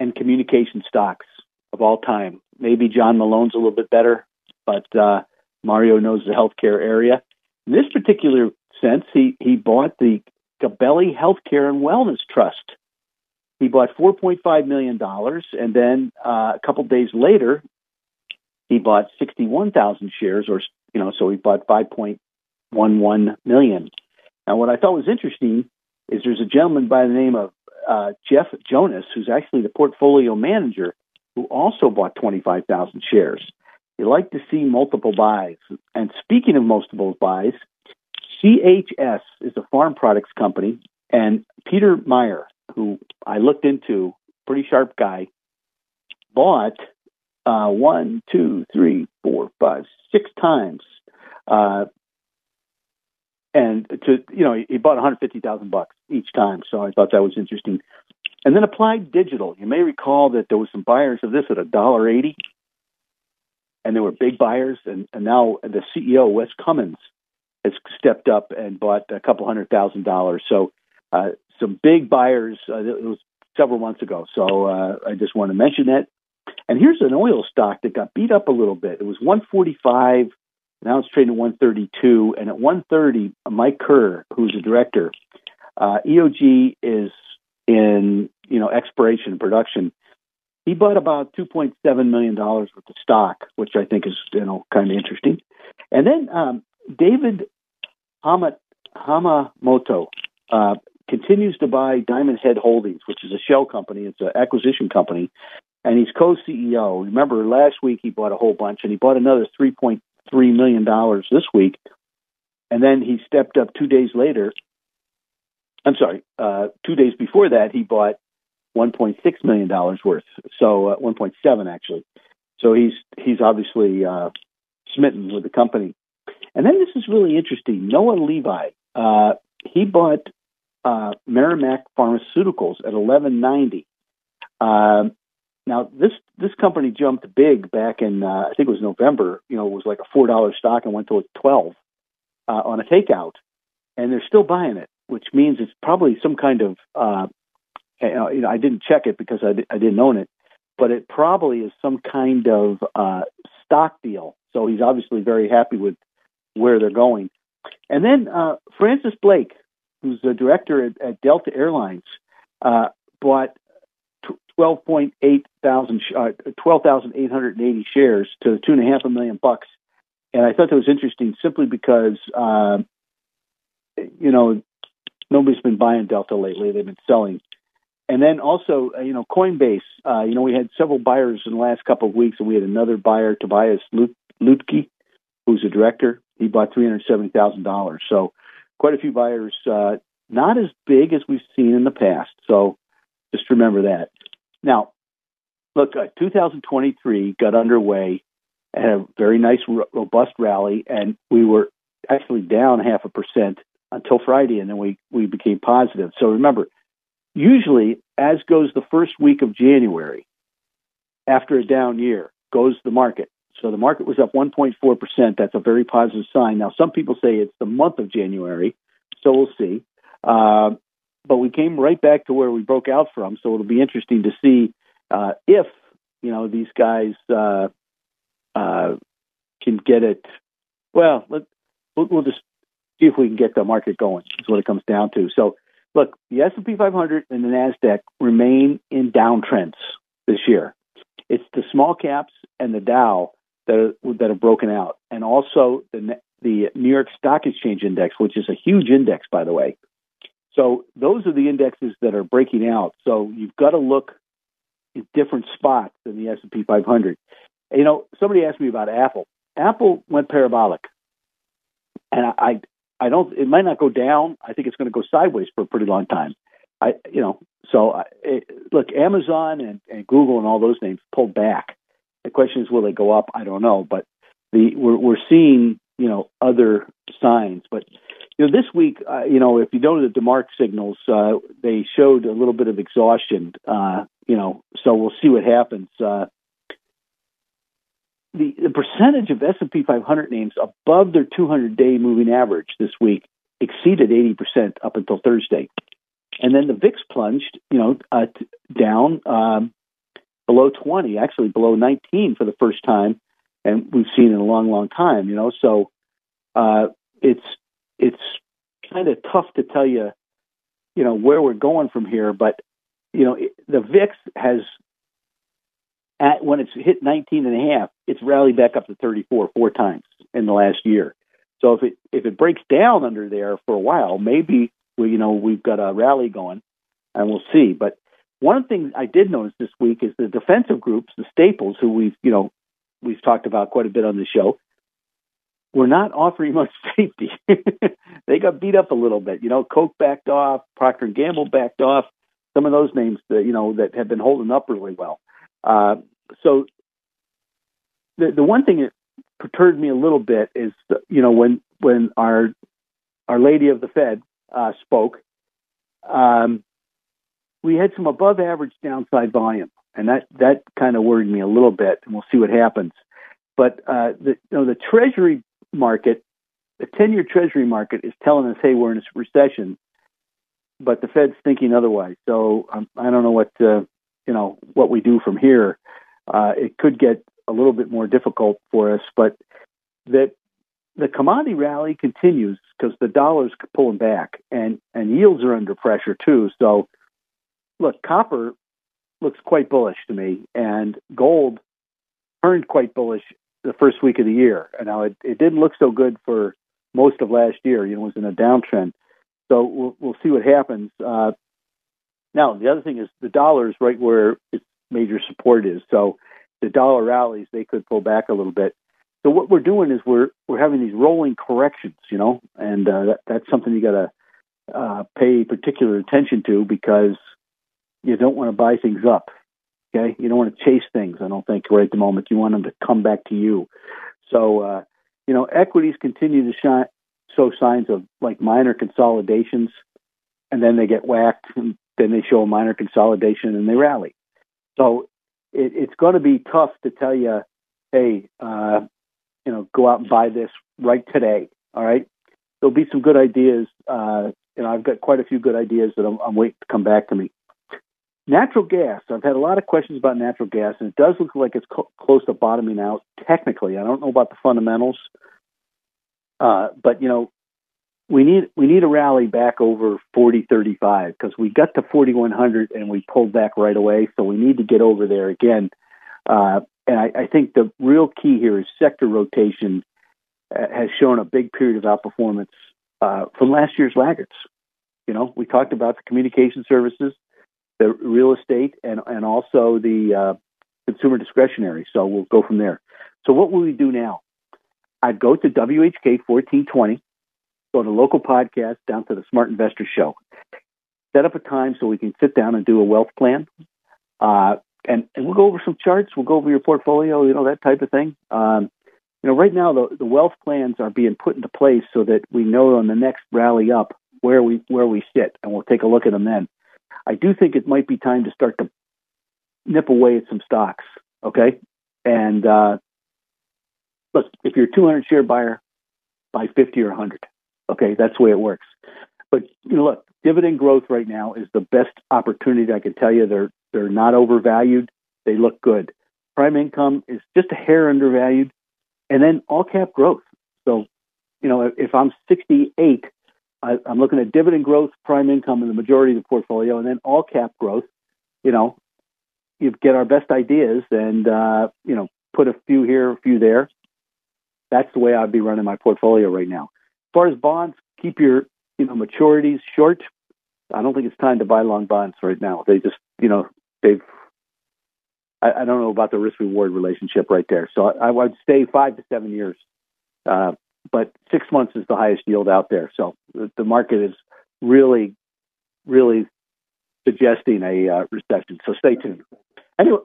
and communication stocks of all time. Maybe John Malone's a little bit better, but uh, Mario knows the healthcare area. In this particular sense, he, he bought the Gabelli Healthcare and Wellness Trust. He bought $4.5 million, and then uh, a couple days later, he bought 61,000 shares, or, you know, so he bought 5.11 million. Now, what I thought was interesting is there's a gentleman by the name of uh, Jeff Jonas, who's actually the portfolio manager, who also bought 25,000 shares. You like to see multiple buys. And speaking of multiple buys, CHS is a farm products company, and Peter Meyer, who I looked into, pretty sharp guy, bought uh, one, two, three, four, five, six times. Uh, and to you know, he bought 150,000 bucks each time. So I thought that was interesting. And then Applied Digital. You may recall that there was some buyers of this at a dollar eighty, and they were big buyers. And, and now the CEO Wes Cummins has stepped up and bought a couple hundred thousand dollars. So uh, some big buyers. Uh, it was several months ago. So uh, I just want to mention that. And here's an oil stock that got beat up a little bit. It was 145. Now it's trading at 132. And at 130, Mike Kerr, who's the director, uh, EOG is in you know exploration and production. He bought about 2.7 million dollars worth of stock, which I think is you know kind of interesting. And then um, David Hama, Hamamoto uh, continues to buy Diamond Head Holdings, which is a shell company. It's an acquisition company, and he's co-CEO. Remember, last week he bought a whole bunch, and he bought another 3.3 million dollars this week. And then he stepped up two days later. I'm sorry, uh, two days before that he bought 1.6 million dollars worth. So uh, 1.7 actually. So he's he's obviously uh, smitten with the company. And then this is really interesting. Noah Levi, uh, he bought uh, Merrimack Pharmaceuticals at 1190. Um, now this this company jumped big back in uh, I think it was November. You know, it was like a four dollar stock and went to 12 uh, on a takeout, and they're still buying it, which means it's probably some kind of uh, you know I didn't check it because I, I didn't own it, but it probably is some kind of uh, stock deal. So he's obviously very happy with where they're going. And then uh, Francis Blake, who's the director at, at Delta Airlines, uh, bought 12.8 thousand, uh, 12,880 shares to two and a half a million bucks. And I thought that was interesting simply because, uh, you know, nobody's been buying Delta lately. They've been selling. And then also, uh, you know, Coinbase, uh, you know, we had several buyers in the last couple of weeks, and we had another buyer, Tobias Lutke, who's a director. He bought $370,000. So quite a few buyers, uh, not as big as we've seen in the past. So just remember that. Now, look, uh, 2023 got underway, at a very nice, robust rally, and we were actually down half a percent until Friday, and then we, we became positive. So remember, usually, as goes the first week of January, after a down year, goes the market. So the market was up 1.4%. That's a very positive sign. Now, some people say it's the month of January, so we'll see. Uh, but we came right back to where we broke out from. So it'll be interesting to see uh, if you know these guys uh, uh, can get it. Well, let, we'll, just see if we can get the market going. Is what it comes down to. So look, the S and P 500 and the Nasdaq remain in downtrends this year. It's the small caps and the Dow that are, that have broken out, and also the the New York Stock Exchange Index, which is a huge index, by the way. So those are the indexes that are breaking out. So you've got to look in different spots than the S and P 500. You know, somebody asked me about Apple. Apple went parabolic, and I, I, I don't. It might not go down. I think it's going to go sideways for a pretty long time. I, you know, so I, it, look, Amazon and, and Google and all those names pulled back. The question is, will they go up? I don't know, but the we're we're seeing you know other signs. But you know, this week, uh, you know, if you go to the DeMark signals, uh, they showed a little bit of exhaustion. Uh, you know, so we'll see what happens. Uh, the, the percentage of S&P 500 names above their 200-day moving average this week exceeded 80% up until Thursday, and then the VIX plunged, you know, uh, down um, below 20, actually below 19 for the first time, and we've seen in a long, long time. You know, so uh, it's it's kind of tough to tell you, you know, where we're going from here. But you know, the VIX has, at when it's hit 19 and a half, it's rallied back up to 34 four times in the last year. So if it if it breaks down under there for a while, maybe we you know we've got a rally going, and we'll see. But one thing I did notice this week is the defensive groups, the staples, who we've you know we've talked about quite a bit on the show, were not offering much safety. they got beat up a little bit. You know, Coke backed off, Procter and Gamble backed off. Some of those names that you know that have been holding up really well. Uh, so the the one thing that perturbed me a little bit is you know when when our our lady of the Fed uh, spoke, um, we had some above average downside volume, and that that kind of worried me a little bit. And we'll see what happens. But uh, the you know the Treasury market the 10 year Treasury market is telling us, hey, we're in a recession, but the Fed's thinking otherwise. So um, I don't know what, uh, you know, what we do from here. Uh, it could get a little bit more difficult for us, but that the commodity rally continues because the dollar's pulling back and, and yields are under pressure too. So, look, copper looks quite bullish to me, and gold turned quite bullish the first week of the year. And now it, it didn't look so good for most of last year. You know, it was in a downtrend. So we'll, we'll see what happens. Uh, now, the other thing is the dollar is right where its major support is. So the dollar rallies, they could pull back a little bit. So what we're doing is we're we're having these rolling corrections, you know, and uh, that, that's something you got to uh, pay particular attention to because you don't want to buy things up. Okay, you don't want to chase things. I don't think right at the moment. You want them to come back to you. So uh, you know, equities continue to shine, show signs of like minor consolidations, and then they get whacked, and then they show a minor consolidation and they rally. So it, it's going to be tough to tell you, hey, uh, you know, go out and buy this right today. All right. There'll be some good ideas. Uh, you know, I've got quite a few good ideas that I'm, I'm waiting to come back to me. Natural gas. I've had a lot of questions about natural gas, and it does look like it's co- close to bottoming out technically. I don't know about the fundamentals, uh, but you know, we need we need a rally back over 40 35 because we got to 4100 and we pulled back right away. So we need to get over there again. Uh, and I, I think the real key here is sector rotation uh, has shown a big period of outperformance uh, from last year's laggards. You know, we talked about the communication services, the real estate, and and also the uh, consumer discretionary. So we'll go from there. So what will we do now? I'd go to WHK 1420, go to local podcast, down to the Smart Investor Show. Set up a time so we can sit down and do a wealth plan. Uh, and, and we'll go over some charts. We'll go over your portfolio, you know, that type of thing. Um, you know, right now the, the wealth plans are being put into place so that we know on the next rally up where we where we sit, and we'll take a look at them then. I do think it might be time to start to nip away at some stocks. Okay, and uh, look, if you're a 200 share buyer, buy 50 or 100. Okay, that's the way it works. But you know, look, dividend growth right now is the best opportunity I can tell you. They're they're not overvalued. They look good. Prime income is just a hair undervalued, and then all cap growth. So, you know, if I'm 68, I, I'm looking at dividend growth, prime income in the majority of the portfolio, and then all cap growth. You know, you get our best ideas and uh, you know put a few here, a few there. That's the way I'd be running my portfolio right now. As far as bonds, keep your you know maturities short. I don't think it's time to buy long bonds right now. They just you know they've I, I don't know about the risk reward relationship right there. So I, I would stay five to seven years, uh, but six months is the highest yield out there. So the, market is really, really suggesting a uh, recession. So stay tuned. Anyway,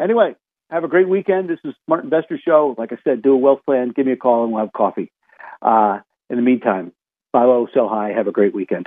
anyway, have a great weekend. This is Smart Investor Show. Like I said, do a wealth plan. Give me a call and we'll have coffee. Uh, in the meantime, buy low, sell high. Have a great weekend.